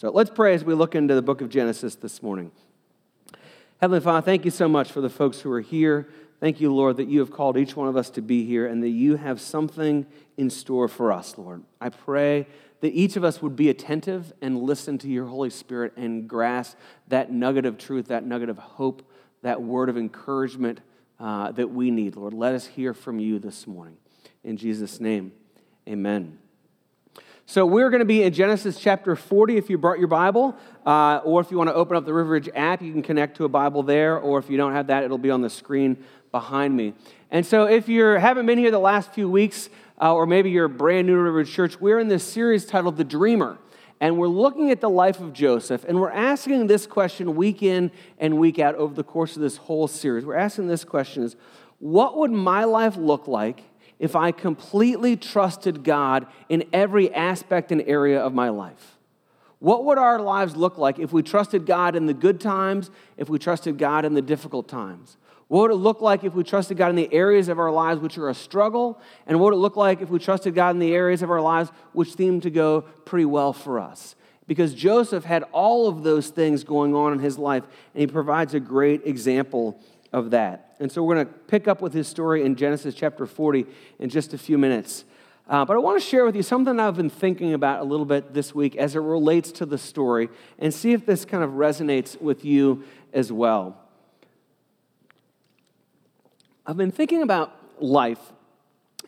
So let's pray as we look into the book of Genesis this morning. Heavenly Father, thank you so much for the folks who are here. Thank you, Lord, that you have called each one of us to be here and that you have something in store for us, Lord. I pray that each of us would be attentive and listen to your Holy Spirit and grasp that nugget of truth, that nugget of hope, that word of encouragement uh, that we need, Lord. Let us hear from you this morning. In Jesus' name, amen. So we're going to be in Genesis chapter 40 if you brought your Bible, uh, or if you want to open up the River Ridge app, you can connect to a Bible there, or if you don't have that, it'll be on the screen behind me. And so if you haven't been here the last few weeks, uh, or maybe you're brand new to Church, we're in this series titled The Dreamer. And we're looking at the life of Joseph, and we're asking this question week in and week out over the course of this whole series. We're asking this question is, what would my life look like if I completely trusted God in every aspect and area of my life? What would our lives look like if we trusted God in the good times, if we trusted God in the difficult times? What would it look like if we trusted God in the areas of our lives which are a struggle? And what would it look like if we trusted God in the areas of our lives which seem to go pretty well for us? Because Joseph had all of those things going on in his life, and he provides a great example of that. And so we're going to pick up with his story in Genesis chapter 40 in just a few minutes. Uh, but I want to share with you something I've been thinking about a little bit this week as it relates to the story and see if this kind of resonates with you as well. I've been thinking about life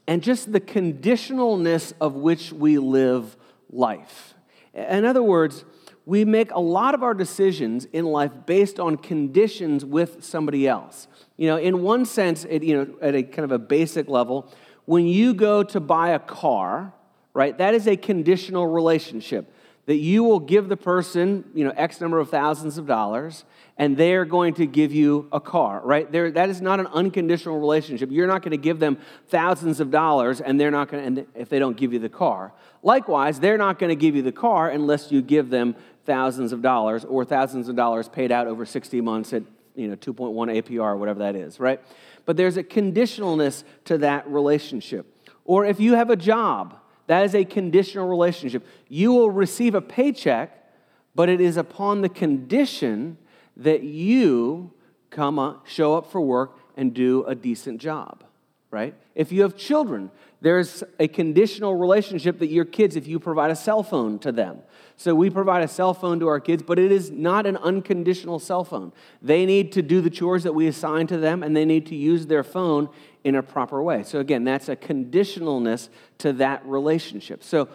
and just the conditionalness of which we live life. In other words, we make a lot of our decisions in life based on conditions with somebody else. You know, in one sense, it, you know, at a kind of a basic level, when you go to buy a car, right, that is a conditional relationship that you will give the person, you know, X number of thousands of dollars, and they're going to give you a car, right? That is not an unconditional relationship. You're not going to give them thousands of dollars, and they're not going to, if they don't give you the car. Likewise, they're not going to give you the car unless you give them thousands of dollars or thousands of dollars paid out over 60 months at you know 2.1 APR, whatever that is, right? But there's a conditionalness to that relationship. Or if you have a job, that is a conditional relationship. You will receive a paycheck, but it is upon the condition that you come show up for work and do a decent job, right? If you have children, there's a conditional relationship that your kids, if you provide a cell phone to them. So we provide a cell phone to our kids, but it is not an unconditional cell phone. They need to do the chores that we assign to them, and they need to use their phone in a proper way. So again, that's a conditionalness to that relationship. So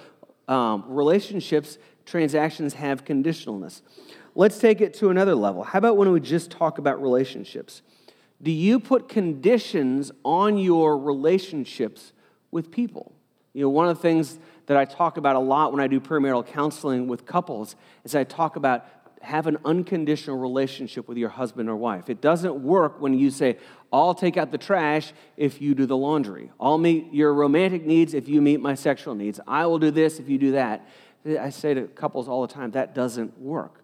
um, relationships, transactions have conditionalness. Let's take it to another level. How about when we just talk about relationships? Do you put conditions on your relationships with people. You know, one of the things that I talk about a lot when I do premarital counseling with couples is I talk about have an unconditional relationship with your husband or wife. It doesn't work when you say, I'll take out the trash if you do the laundry. I'll meet your romantic needs if you meet my sexual needs. I will do this if you do that. I say to couples all the time, that doesn't work.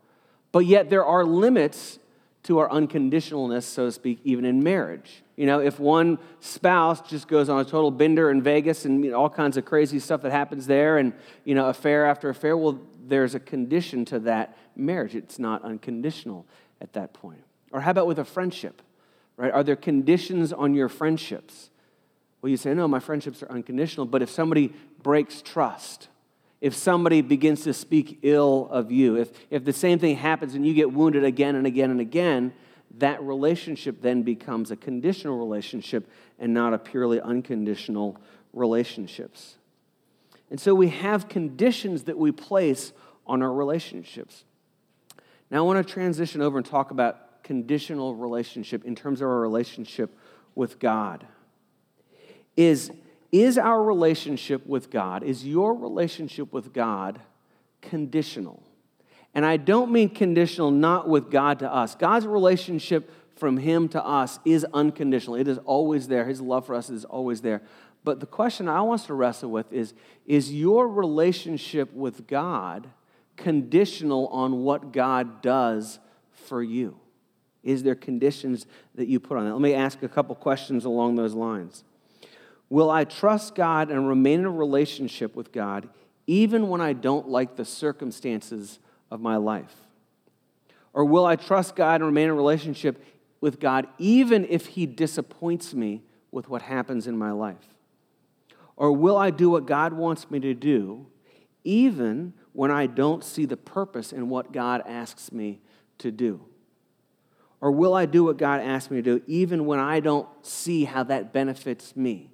But yet there are limits to our unconditionalness, so to speak, even in marriage. You know, if one spouse just goes on a total bender in Vegas and you know, all kinds of crazy stuff that happens there and, you know, affair after affair, well, there's a condition to that marriage. It's not unconditional at that point. Or how about with a friendship, right? Are there conditions on your friendships? Well, you say, no, my friendships are unconditional, but if somebody breaks trust, if somebody begins to speak ill of you, if, if the same thing happens and you get wounded again and again and again, that relationship then becomes a conditional relationship and not a purely unconditional relationships. And so we have conditions that we place on our relationships. Now I want to transition over and talk about conditional relationship in terms of our relationship with God. Is is our relationship with God, is your relationship with God conditional? And I don't mean conditional not with God to us. God's relationship from Him to us is unconditional. It is always there. His love for us is always there. But the question I want us to wrestle with is Is your relationship with God conditional on what God does for you? Is there conditions that you put on that? Let me ask a couple questions along those lines. Will I trust God and remain in a relationship with God even when I don't like the circumstances of my life? Or will I trust God and remain in a relationship with God even if He disappoints me with what happens in my life? Or will I do what God wants me to do even when I don't see the purpose in what God asks me to do? Or will I do what God asks me to do even when I don't see how that benefits me?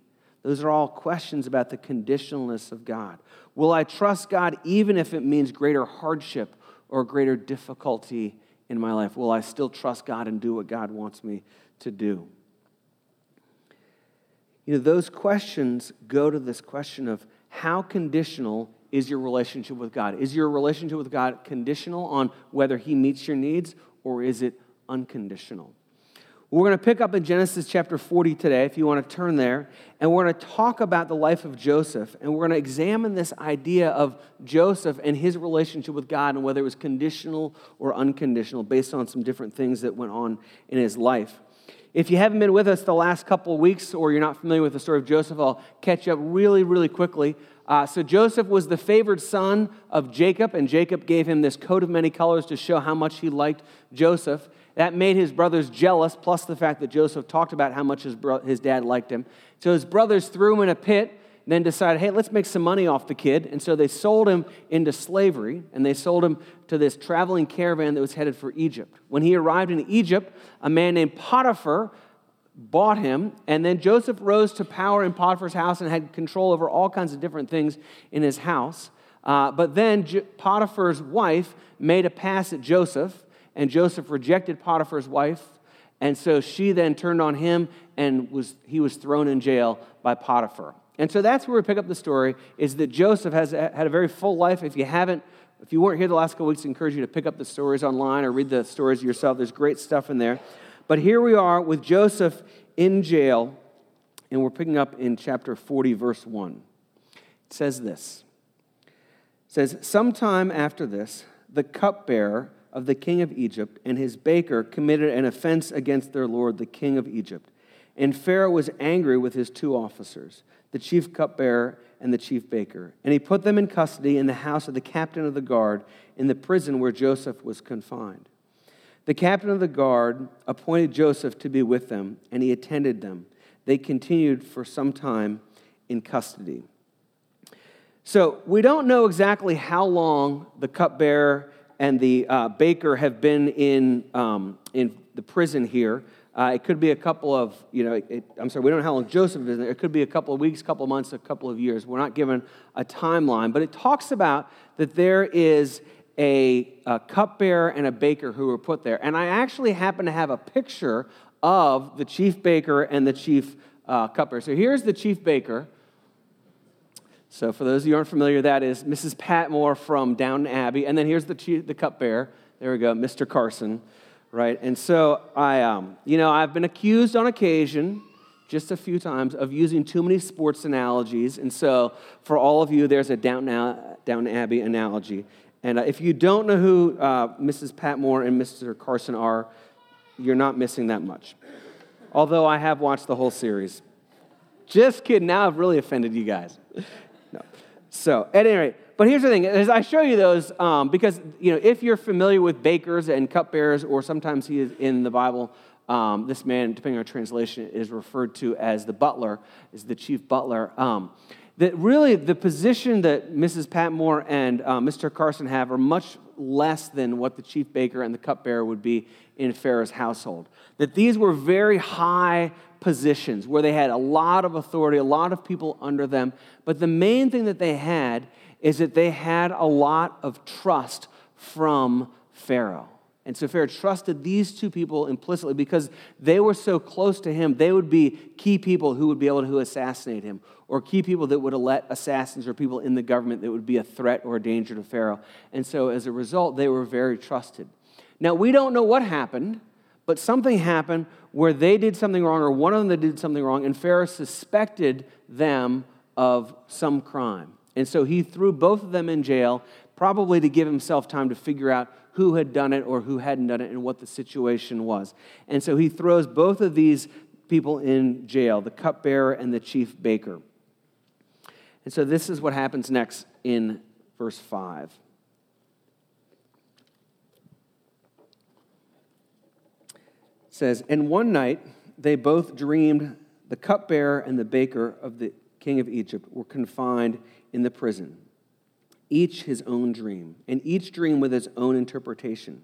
Those are all questions about the conditionalness of God. Will I trust God even if it means greater hardship or greater difficulty in my life? Will I still trust God and do what God wants me to do? You know, those questions go to this question of how conditional is your relationship with God? Is your relationship with God conditional on whether He meets your needs or is it unconditional? We're going to pick up in Genesis chapter 40 today, if you want to turn there, and we're going to talk about the life of Joseph, and we're going to examine this idea of Joseph and his relationship with God and whether it was conditional or unconditional based on some different things that went on in his life. If you haven't been with us the last couple of weeks or you're not familiar with the story of Joseph, I'll catch up really, really quickly. Uh, so, Joseph was the favored son of Jacob, and Jacob gave him this coat of many colors to show how much he liked Joseph. That made his brothers jealous, plus the fact that Joseph talked about how much his, bro- his dad liked him. So his brothers threw him in a pit, then decided, hey, let's make some money off the kid. And so they sold him into slavery, and they sold him to this traveling caravan that was headed for Egypt. When he arrived in Egypt, a man named Potiphar bought him, and then Joseph rose to power in Potiphar's house and had control over all kinds of different things in his house. Uh, but then J- Potiphar's wife made a pass at Joseph and Joseph rejected Potiphar's wife, and so she then turned on him, and was, he was thrown in jail by Potiphar. And so that's where we pick up the story, is that Joseph has had a very full life. If you haven't, if you weren't here the last couple weeks, I encourage you to pick up the stories online or read the stories yourself. There's great stuff in there. But here we are with Joseph in jail, and we're picking up in chapter 40, verse 1. It says this. It says, Sometime after this, the cupbearer of the king of Egypt and his baker committed an offense against their lord, the king of Egypt. And Pharaoh was angry with his two officers, the chief cupbearer and the chief baker. And he put them in custody in the house of the captain of the guard in the prison where Joseph was confined. The captain of the guard appointed Joseph to be with them, and he attended them. They continued for some time in custody. So we don't know exactly how long the cupbearer and the uh, baker have been in, um, in the prison here. Uh, it could be a couple of, you know, it, I'm sorry, we don't know how long Joseph is there. It could be a couple of weeks, couple of months, a couple of years. We're not given a timeline, but it talks about that there is a, a cupbearer and a baker who were put there. And I actually happen to have a picture of the chief baker and the chief uh, cupbearer. So here's the chief baker. So, for those of you who aren't familiar, that is Mrs. Patmore from Downton Abbey. And then here's the, the cupbearer. There we go, Mr. Carson, right? And so, I, um, you know, I've been accused on occasion, just a few times, of using too many sports analogies. And so, for all of you, there's a Downton, Downton Abbey analogy. And uh, if you don't know who uh, Mrs. Patmore and Mr. Carson are, you're not missing that much. Although I have watched the whole series. Just kidding. Now I've really offended you guys. So, at any rate, but here's the thing: as I show you those, um, because you know, if you're familiar with bakers and cupbearers, or sometimes he is in the Bible, um, this man, depending on translation, is referred to as the butler, is the chief butler. Um, that really the position that Mrs. Patmore and uh, Mr. Carson have are much less than what the chief baker and the cupbearer would be in Pharaoh's household. That these were very high positions where they had a lot of authority, a lot of people under them. But the main thing that they had is that they had a lot of trust from Pharaoh. And so Pharaoh trusted these two people implicitly because they were so close to him. They would be key people who would be able to assassinate him, or key people that would let assassins or people in the government that would be a threat or a danger to Pharaoh. And so as a result, they were very trusted. Now, we don't know what happened but something happened where they did something wrong, or one of them that did something wrong, and Pharaoh suspected them of some crime. And so he threw both of them in jail, probably to give himself time to figure out who had done it or who hadn't done it and what the situation was. And so he throws both of these people in jail the cupbearer and the chief baker. And so this is what happens next in verse 5. Says, And one night they both dreamed the cupbearer and the baker of the king of Egypt were confined in the prison, each his own dream, and each dream with its own interpretation.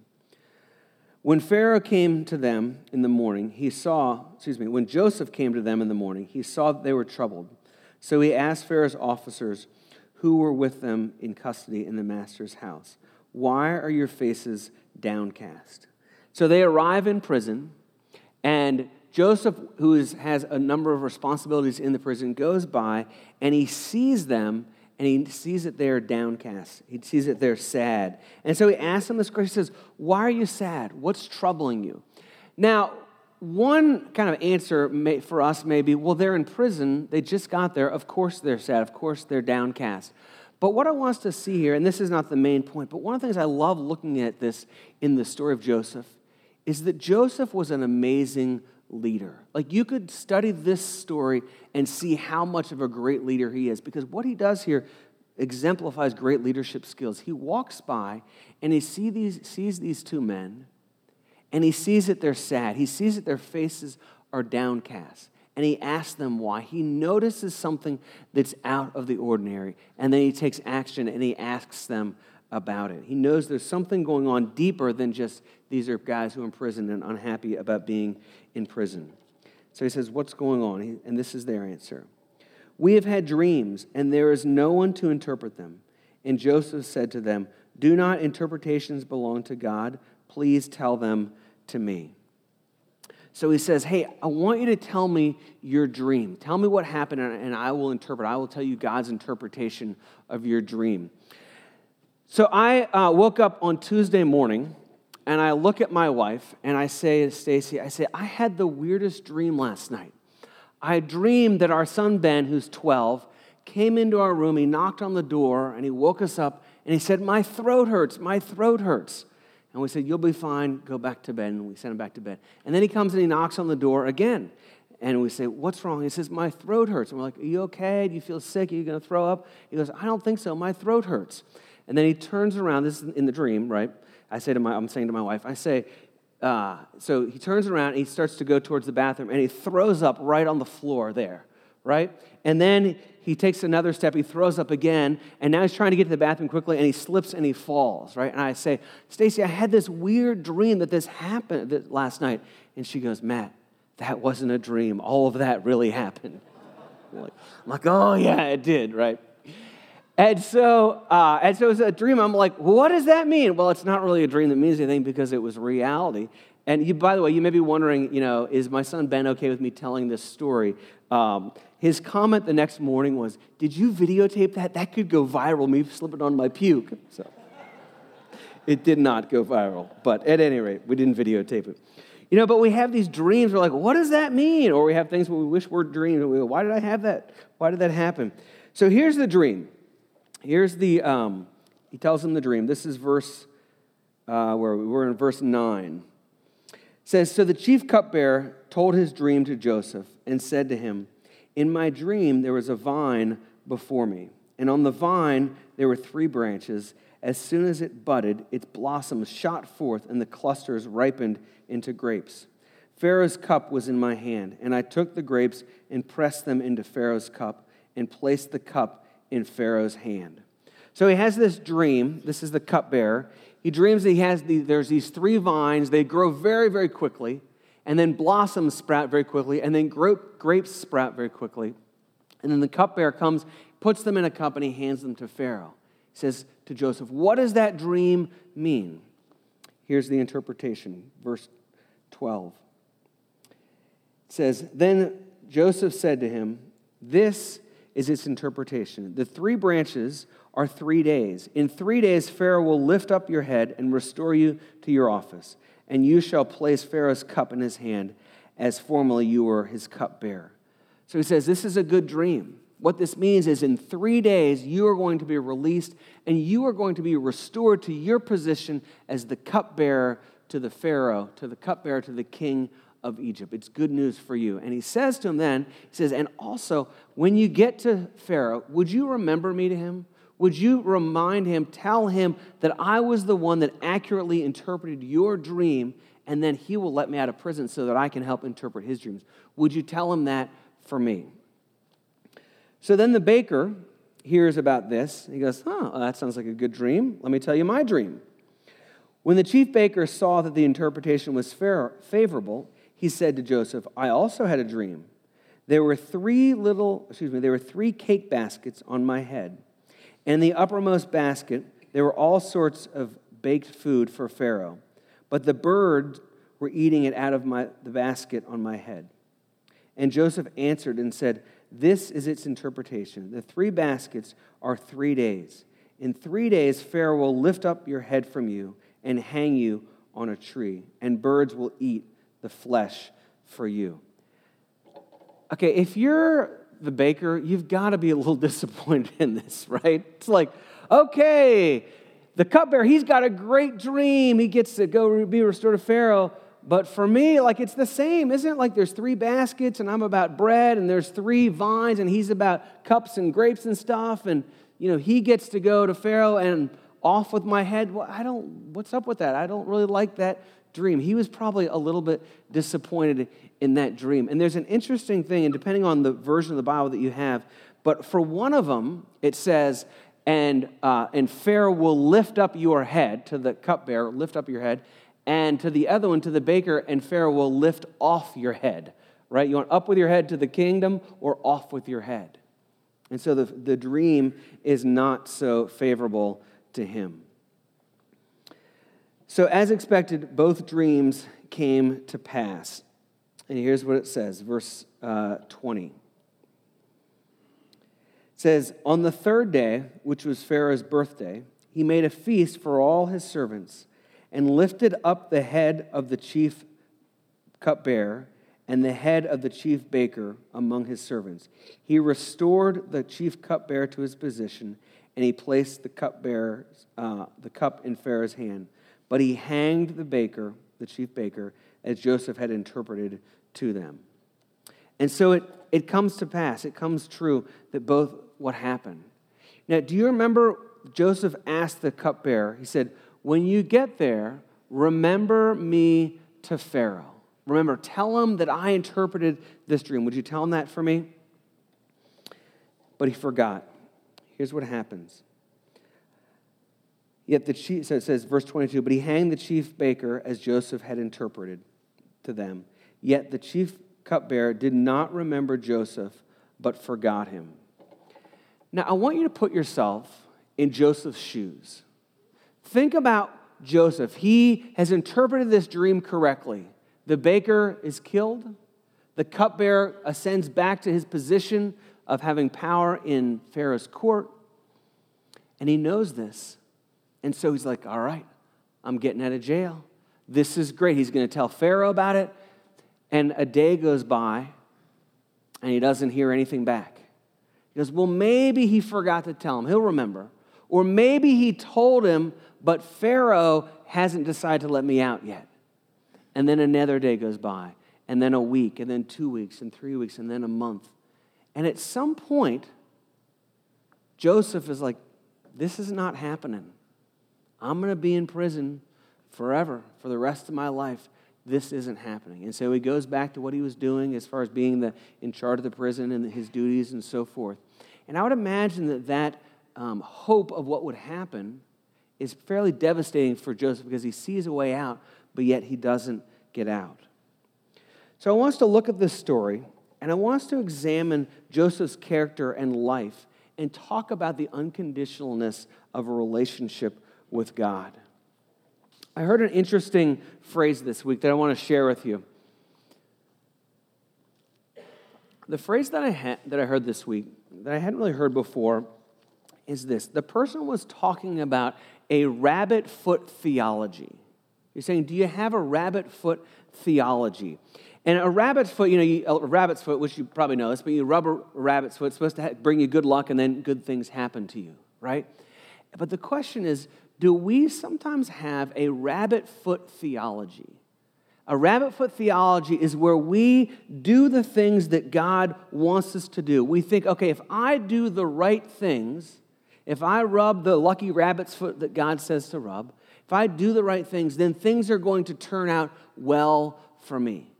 When Pharaoh came to them in the morning, he saw, excuse me, when Joseph came to them in the morning, he saw that they were troubled. So he asked Pharaoh's officers who were with them in custody in the master's house, Why are your faces downcast? So they arrive in prison, and Joseph, who is, has a number of responsibilities in the prison, goes by and he sees them and he sees that they're downcast. He sees that they're sad. And so he asks them this question. He says, Why are you sad? What's troubling you? Now, one kind of answer may, for us may be, well, they're in prison. They just got there. Of course they're sad. Of course they're downcast. But what I want us to see here, and this is not the main point, but one of the things I love looking at this in the story of Joseph is that Joseph was an amazing leader. Like you could study this story and see how much of a great leader he is because what he does here exemplifies great leadership skills. He walks by and he see these, sees these two men and he sees that they're sad. He sees that their faces are downcast and he asks them why. He notices something that's out of the ordinary and then he takes action and he asks them about it. He knows there's something going on deeper than just these are guys who are in prison and unhappy about being in prison. So he says, What's going on? And this is their answer. We have had dreams, and there is no one to interpret them. And Joseph said to them, Do not interpretations belong to God? Please tell them to me. So he says, Hey, I want you to tell me your dream. Tell me what happened, and I will interpret. I will tell you God's interpretation of your dream. So I uh, woke up on Tuesday morning and I look at my wife and I say to Stacy, I say, I had the weirdest dream last night. I dreamed that our son Ben, who's 12, came into our room, he knocked on the door, and he woke us up and he said, My throat hurts, my throat hurts. And we said, You'll be fine, go back to bed. And we sent him back to bed. And then he comes and he knocks on the door again. And we say, What's wrong? He says, My throat hurts. And we're like, Are you okay? Do you feel sick? Are you going to throw up? He goes, I don't think so. My throat hurts. And then he turns around. This is in the dream, right? I say to my, I'm saying to my wife, I say, uh, so he turns around and he starts to go towards the bathroom and he throws up right on the floor there, right? And then he takes another step, he throws up again, and now he's trying to get to the bathroom quickly and he slips and he falls, right? And I say, Stacy, I had this weird dream that this happened last night. And she goes, Matt, that wasn't a dream. All of that really happened. I'm like, I'm like oh, yeah, it did, right? And so, uh, and so it's a dream. I'm like, what does that mean? Well, it's not really a dream that means anything because it was reality. And you, by the way, you may be wondering, you know, is my son Ben okay with me telling this story? Um, his comment the next morning was, "Did you videotape that? That could go viral. Me slipping on my puke." So it did not go viral, but at any rate, we didn't videotape it. You know, but we have these dreams. We're like, what does that mean? Or we have things where we wish were dreams. We go, Why did I have that? Why did that happen? So here's the dream. Here's the, um, he tells him the dream. This is verse, uh, where we were in verse 9. It says, So the chief cupbearer told his dream to Joseph and said to him, In my dream there was a vine before me, and on the vine there were three branches. As soon as it budded, its blossoms shot forth, and the clusters ripened into grapes. Pharaoh's cup was in my hand, and I took the grapes and pressed them into Pharaoh's cup and placed the cup in Pharaoh's hand. So he has this dream. This is the cupbearer. He dreams that he has the, there's these three vines. They grow very, very quickly, and then blossoms sprout very quickly, and then grapes sprout very quickly. And then the cupbearer comes, puts them in a cup, and he hands them to Pharaoh. He says to Joseph, What does that dream mean? Here's the interpretation, verse 12. It says, Then Joseph said to him, This is its interpretation. The three branches are three days. In three days, Pharaoh will lift up your head and restore you to your office, and you shall place Pharaoh's cup in his hand, as formerly you were his cupbearer. So he says, This is a good dream. What this means is in three days, you are going to be released and you are going to be restored to your position as the cupbearer to the Pharaoh, to the cupbearer to the king of Egypt. It's good news for you. And he says to him then, he says, and also, when you get to Pharaoh, would you remember me to him? Would you remind him, tell him that I was the one that accurately interpreted your dream, and then he will let me out of prison so that I can help interpret his dreams? Would you tell him that for me? So then the baker hears about this. He goes, Oh, that sounds like a good dream. Let me tell you my dream. When the chief baker saw that the interpretation was favorable, he said to Joseph, I also had a dream. There were three little, excuse me, there were three cake baskets on my head. And the uppermost basket, there were all sorts of baked food for Pharaoh. But the birds were eating it out of my, the basket on my head. And Joseph answered and said, This is its interpretation. The three baskets are three days. In three days, Pharaoh will lift up your head from you and hang you on a tree, and birds will eat the flesh for you. Okay, if you're the baker, you've got to be a little disappointed in this, right? It's like, okay, the cupbearer, he's got a great dream. He gets to go be restored to Pharaoh. But for me, like it's the same, isn't it? Like there's three baskets and I'm about bread and there's three vines and he's about cups and grapes and stuff. And, you know, he gets to go to Pharaoh and off with my head. Well, I don't, what's up with that? I don't really like that dream. He was probably a little bit disappointed in that dream. And there's an interesting thing, and depending on the version of the Bible that you have, but for one of them, it says, and, uh, and Pharaoh will lift up your head to the cupbearer, lift up your head, and to the other one, to the baker, and Pharaoh will lift off your head, right? You want up with your head to the kingdom or off with your head. And so the, the dream is not so favorable to him. So, as expected, both dreams came to pass. And here's what it says, verse uh, 20. It says, On the third day, which was Pharaoh's birthday, he made a feast for all his servants and lifted up the head of the chief cupbearer and the head of the chief baker among his servants. He restored the chief cupbearer to his position, and he placed the cupbearer, uh, the cup in Pharaoh's hand. But he hanged the baker, the chief baker, as Joseph had interpreted to them. And so it, it comes to pass, it comes true that both what happened. Now, do you remember Joseph asked the cupbearer, he said, When you get there, remember me to Pharaoh. Remember, tell him that I interpreted this dream. Would you tell him that for me? But he forgot. Here's what happens. Yet the chief, so it says, verse 22, but he hanged the chief baker as Joseph had interpreted to them. Yet the chief cupbearer did not remember Joseph, but forgot him. Now, I want you to put yourself in Joseph's shoes. Think about Joseph. He has interpreted this dream correctly. The baker is killed, the cupbearer ascends back to his position of having power in Pharaoh's court, and he knows this. And so he's like, All right, I'm getting out of jail. This is great. He's going to tell Pharaoh about it. And a day goes by, and he doesn't hear anything back. He goes, Well, maybe he forgot to tell him. He'll remember. Or maybe he told him, but Pharaoh hasn't decided to let me out yet. And then another day goes by, and then a week, and then two weeks, and three weeks, and then a month. And at some point, Joseph is like, This is not happening. I'm going to be in prison forever, for the rest of my life. This isn't happening. And so he goes back to what he was doing as far as being the, in charge of the prison and his duties and so forth. And I would imagine that that um, hope of what would happen is fairly devastating for Joseph because he sees a way out, but yet he doesn't get out. So I want us to look at this story and I want us to examine Joseph's character and life and talk about the unconditionalness of a relationship with God. I heard an interesting phrase this week that I want to share with you. The phrase that I, ha- that I heard this week, that I hadn't really heard before, is this The person was talking about a rabbit foot theology. You're saying, Do you have a rabbit foot theology? And a rabbit's foot, you know, you, a rabbit's foot, which you probably know this, but you rub a rabbit's foot, it's supposed to bring you good luck and then good things happen to you, right? But the question is, do we sometimes have a rabbit foot theology? A rabbit foot theology is where we do the things that God wants us to do. We think, okay, if I do the right things, if I rub the lucky rabbit's foot that God says to rub, if I do the right things, then things are going to turn out well for me.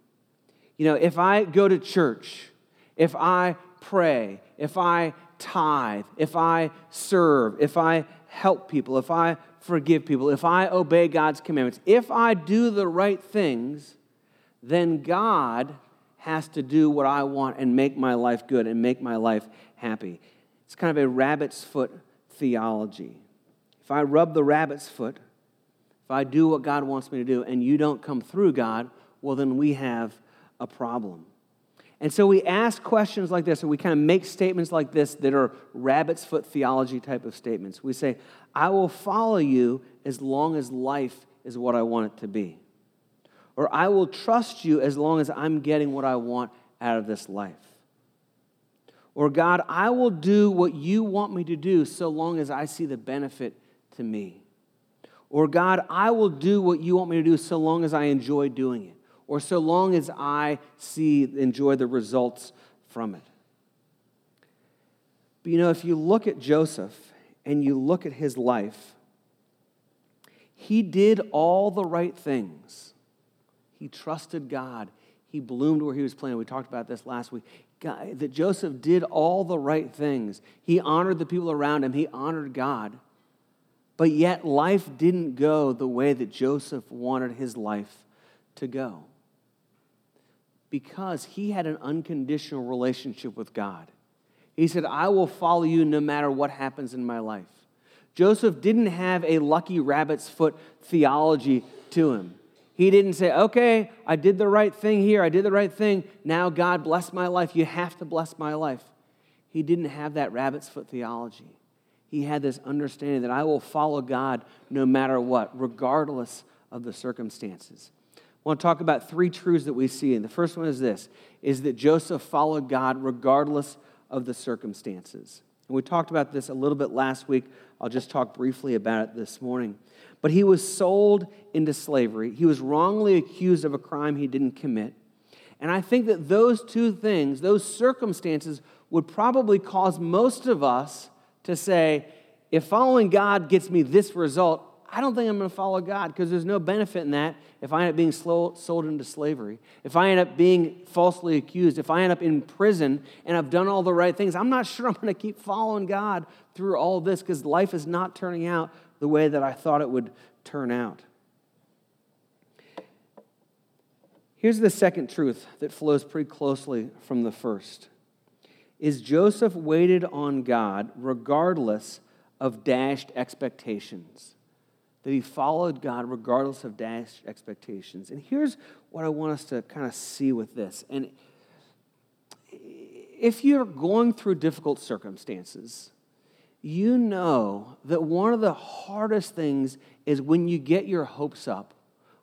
You know, if I go to church, if I pray, if I tithe, if I serve, if I help people, if I forgive people, if I obey God's commandments, if I do the right things, then God has to do what I want and make my life good and make my life happy. It's kind of a rabbit's foot theology. If I rub the rabbit's foot, if I do what God wants me to do and you don't come through God, well, then we have a problem. And so we ask questions like this, and we kind of make statements like this that are rabbit's foot theology type of statements. We say, I will follow you as long as life is what I want it to be. Or I will trust you as long as I'm getting what I want out of this life. Or God, I will do what you want me to do so long as I see the benefit to me. Or God, I will do what you want me to do so long as I enjoy doing it or so long as I see, enjoy the results from it. But you know, if you look at Joseph and you look at his life, he did all the right things. He trusted God. He bloomed where he was planted. We talked about this last week. God, that Joseph did all the right things. He honored the people around him, he honored God. But yet, life didn't go the way that Joseph wanted his life to go because he had an unconditional relationship with God. He said, I will follow you no matter what happens in my life. Joseph didn't have a lucky rabbit's foot theology to him. He didn't say, okay, I did the right thing here, I did the right thing, now God bless my life, you have to bless my life. He didn't have that rabbit's foot theology. He had this understanding that I will follow God no matter what, regardless of the circumstances. Want to talk about three truths that we see. And the first one is this is that Joseph followed God regardless of the circumstances. And we talked about this a little bit last week. I'll just talk briefly about it this morning. But he was sold into slavery. He was wrongly accused of a crime he didn't commit. And I think that those two things, those circumstances, would probably cause most of us to say, if following God gets me this result, I don't think I'm going to follow God because there's no benefit in that if I end up being sold into slavery, if I end up being falsely accused, if I end up in prison and I've done all the right things. I'm not sure I'm going to keep following God through all this because life is not turning out the way that I thought it would turn out. Here's the second truth that flows pretty closely from the first. Is Joseph waited on God regardless of dashed expectations that he followed God regardless of dashed expectations. And here's what I want us to kind of see with this. And if you're going through difficult circumstances, you know that one of the hardest things is when you get your hopes up,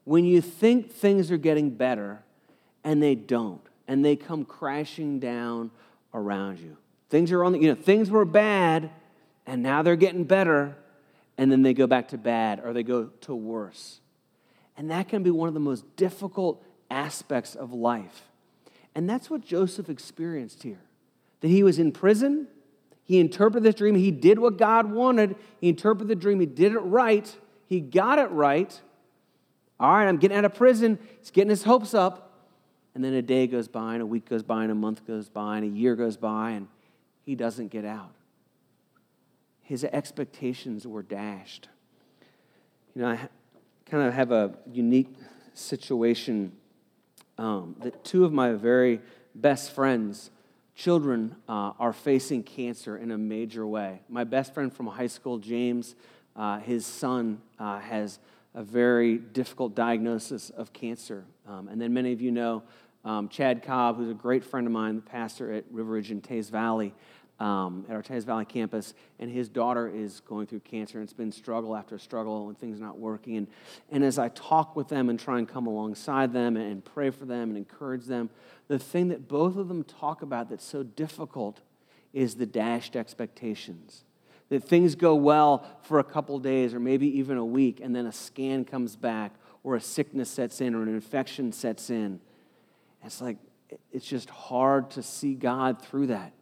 when you think things are getting better and they don't, and they come crashing down around you. Things are on the, you know, things were bad and now they're getting better and then they go back to bad or they go to worse. And that can be one of the most difficult aspects of life. And that's what Joseph experienced here. That he was in prison, he interpreted this dream, he did what God wanted, he interpreted the dream, he did it right, he got it right. All right, I'm getting out of prison, he's getting his hopes up. And then a day goes by, and a week goes by, and a month goes by, and a year goes by, and he doesn't get out his expectations were dashed. You know, I kind of have a unique situation um, that two of my very best friends, children, uh, are facing cancer in a major way. My best friend from high school, James, uh, his son uh, has a very difficult diagnosis of cancer. Um, and then many of you know um, Chad Cobb, who's a great friend of mine, the pastor at River Ridge in Teays Valley um, at our Teays Valley campus, and his daughter is going through cancer, and it's been struggle after struggle, and things not working. And, and as I talk with them and try and come alongside them and pray for them and encourage them, the thing that both of them talk about that's so difficult is the dashed expectations. That things go well for a couple days or maybe even a week, and then a scan comes back, or a sickness sets in, or an infection sets in. It's like, it's just hard to see God through that.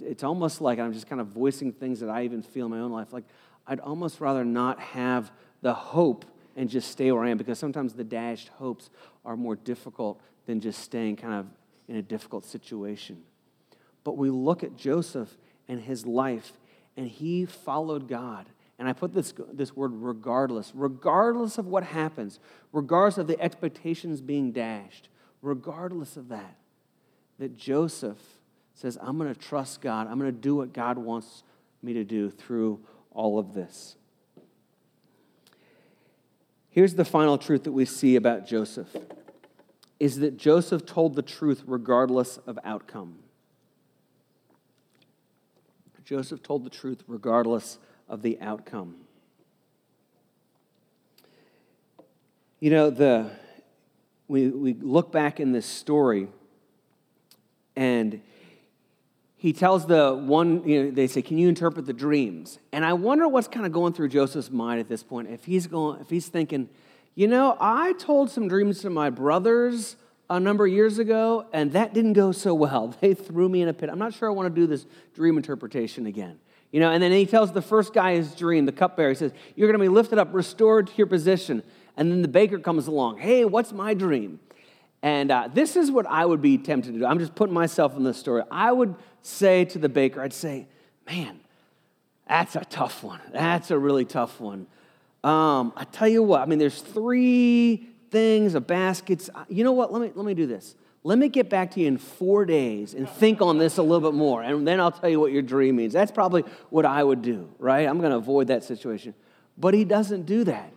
It's almost like I'm just kind of voicing things that I even feel in my own life. Like, I'd almost rather not have the hope and just stay where I am because sometimes the dashed hopes are more difficult than just staying kind of in a difficult situation. But we look at Joseph and his life, and he followed God. And I put this, this word regardless, regardless of what happens, regardless of the expectations being dashed, regardless of that, that Joseph says, I'm going to trust God. I'm going to do what God wants me to do through all of this. Here's the final truth that we see about Joseph is that Joseph told the truth regardless of outcome. Joseph told the truth regardless of the outcome. You know, the, we, we look back in this story, and he tells the one, you know, they say, Can you interpret the dreams? And I wonder what's kind of going through Joseph's mind at this point. If he's going, if he's thinking, you know, I told some dreams to my brothers a number of years ago, and that didn't go so well. They threw me in a pit. I'm not sure I want to do this dream interpretation again. You know, and then he tells the first guy his dream, the cupbearer, he says, You're going to be lifted up, restored to your position. And then the baker comes along, Hey, what's my dream? And uh, this is what I would be tempted to do. I'm just putting myself in this story. I would say to the baker, I'd say, Man, that's a tough one. That's a really tough one. Um, I tell you what, I mean, there's three things, a baskets. You know what? Let me, let me do this. Let me get back to you in four days and think on this a little bit more, and then I'll tell you what your dream means. That's probably what I would do, right? I'm going to avoid that situation. But he doesn't do that.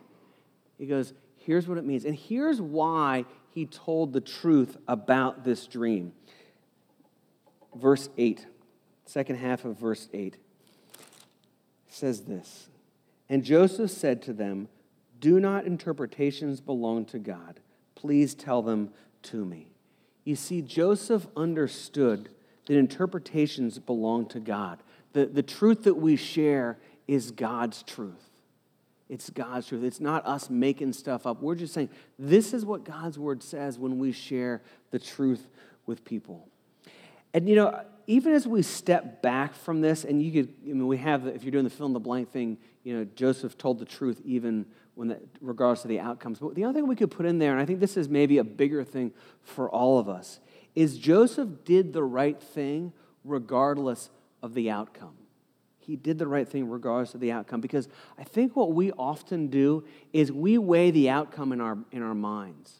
He goes, Here's what it means. And here's why he told the truth about this dream. Verse 8, second half of verse 8 says this And Joseph said to them, Do not interpretations belong to God? Please tell them to me. You see, Joseph understood that interpretations belong to God. The, the truth that we share is God's truth. It's God's truth. It's not us making stuff up. We're just saying, this is what God's word says when we share the truth with people. And you know, even as we step back from this, and you could, I mean, we have, if you're doing the fill in the blank thing, you know, Joseph told the truth even when that, regardless of the outcomes. But the other thing we could put in there, and I think this is maybe a bigger thing for all of us, is Joseph did the right thing regardless of the outcome he did the right thing regardless of the outcome. Because I think what we often do is we weigh the outcome in our, in our minds.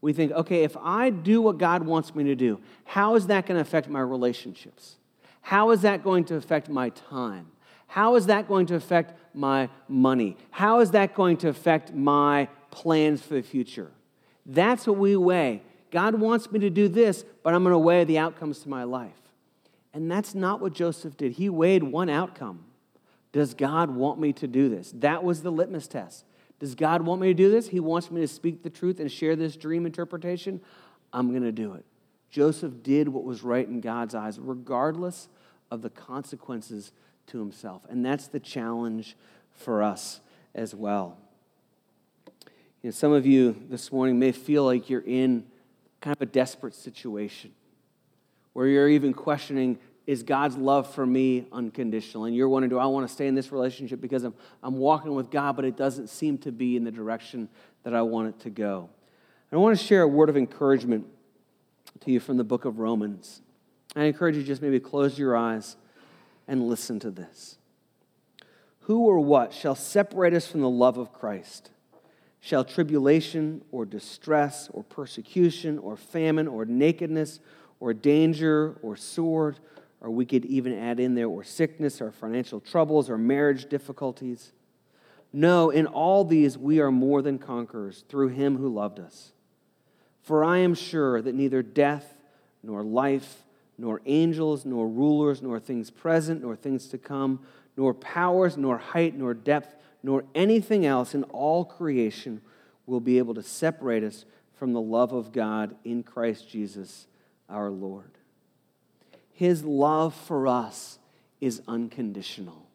We think, okay, if I do what God wants me to do, how is that going to affect my relationships? How is that going to affect my time? How is that going to affect my money? How is that going to affect my plans for the future? That's what we weigh. God wants me to do this, but I'm going to weigh the outcomes to my life. And that's not what Joseph did. He weighed one outcome. Does God want me to do this? That was the litmus test. Does God want me to do this? He wants me to speak the truth and share this dream interpretation. I'm going to do it. Joseph did what was right in God's eyes, regardless of the consequences to himself. And that's the challenge for us as well. You know, some of you this morning may feel like you're in kind of a desperate situation where you're even questioning is God's love for me unconditional? And you're wondering, do I want to stay in this relationship because I'm, I'm walking with God, but it doesn't seem to be in the direction that I want it to go? And I want to share a word of encouragement to you from the book of Romans. I encourage you just maybe close your eyes and listen to this. Who or what shall separate us from the love of Christ? Shall tribulation or distress or persecution or famine or nakedness or danger or sword, or we could even add in there, or sickness or financial troubles or marriage difficulties. No, in all these we are more than conquerors through him who loved us. For I am sure that neither death, nor life, nor angels, nor rulers, nor things present, nor things to come, nor powers, nor height, nor depth, nor anything else in all creation will be able to separate us from the love of God in Christ Jesus our Lord. His love for us is unconditional.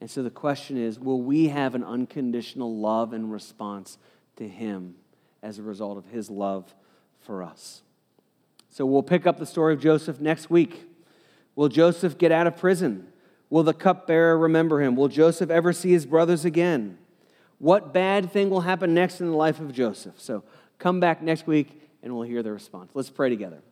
And so the question is will we have an unconditional love and response to Him as a result of His love for us? So we'll pick up the story of Joseph next week Will Joseph get out of prison? Will the cupbearer remember him? Will Joseph ever see his brothers again? What bad thing will happen next in the life of Joseph? So come back next week and we'll hear the response. Let's pray together.